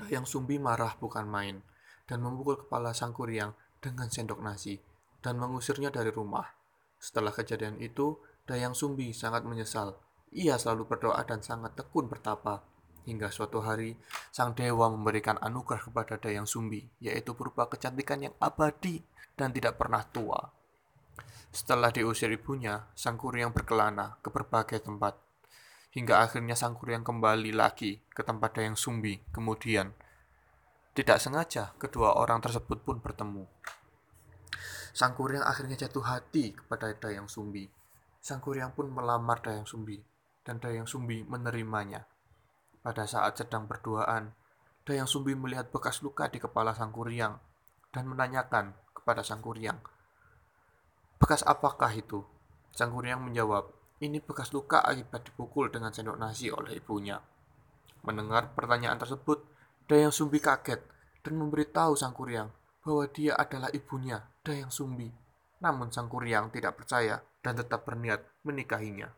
Dayang Sumbi marah bukan main dan memukul kepala Sang Kuryang dengan sendok nasi dan mengusirnya dari rumah. Setelah kejadian itu, Dayang Sumbi sangat menyesal. Ia selalu berdoa dan sangat tekun bertapa. Hingga suatu hari, sang dewa memberikan anugerah kepada Dayang Sumbi, yaitu berupa kecantikan yang abadi dan tidak pernah tua. Setelah diusir ibunya, Sang Kuryang berkelana ke berbagai tempat hingga akhirnya sang kuryang kembali lagi ke tempat Dayang Sumbi. Kemudian, tidak sengaja kedua orang tersebut pun bertemu. Sang kuryang akhirnya jatuh hati kepada Dayang Sumbi. Sang kuryang pun melamar Dayang Sumbi, dan Dayang Sumbi menerimanya. Pada saat sedang berduaan, Dayang Sumbi melihat bekas luka di kepala sang kuryang dan menanyakan kepada sang kuryang, "Bekas apakah itu?" Sang kuryang menjawab, ini bekas luka akibat dipukul dengan sendok nasi oleh ibunya. Mendengar pertanyaan tersebut, Dayang Sumbi kaget dan memberitahu Sang Kuryang bahwa dia adalah ibunya, Dayang Sumbi. Namun Sang Kuryang tidak percaya dan tetap berniat menikahinya.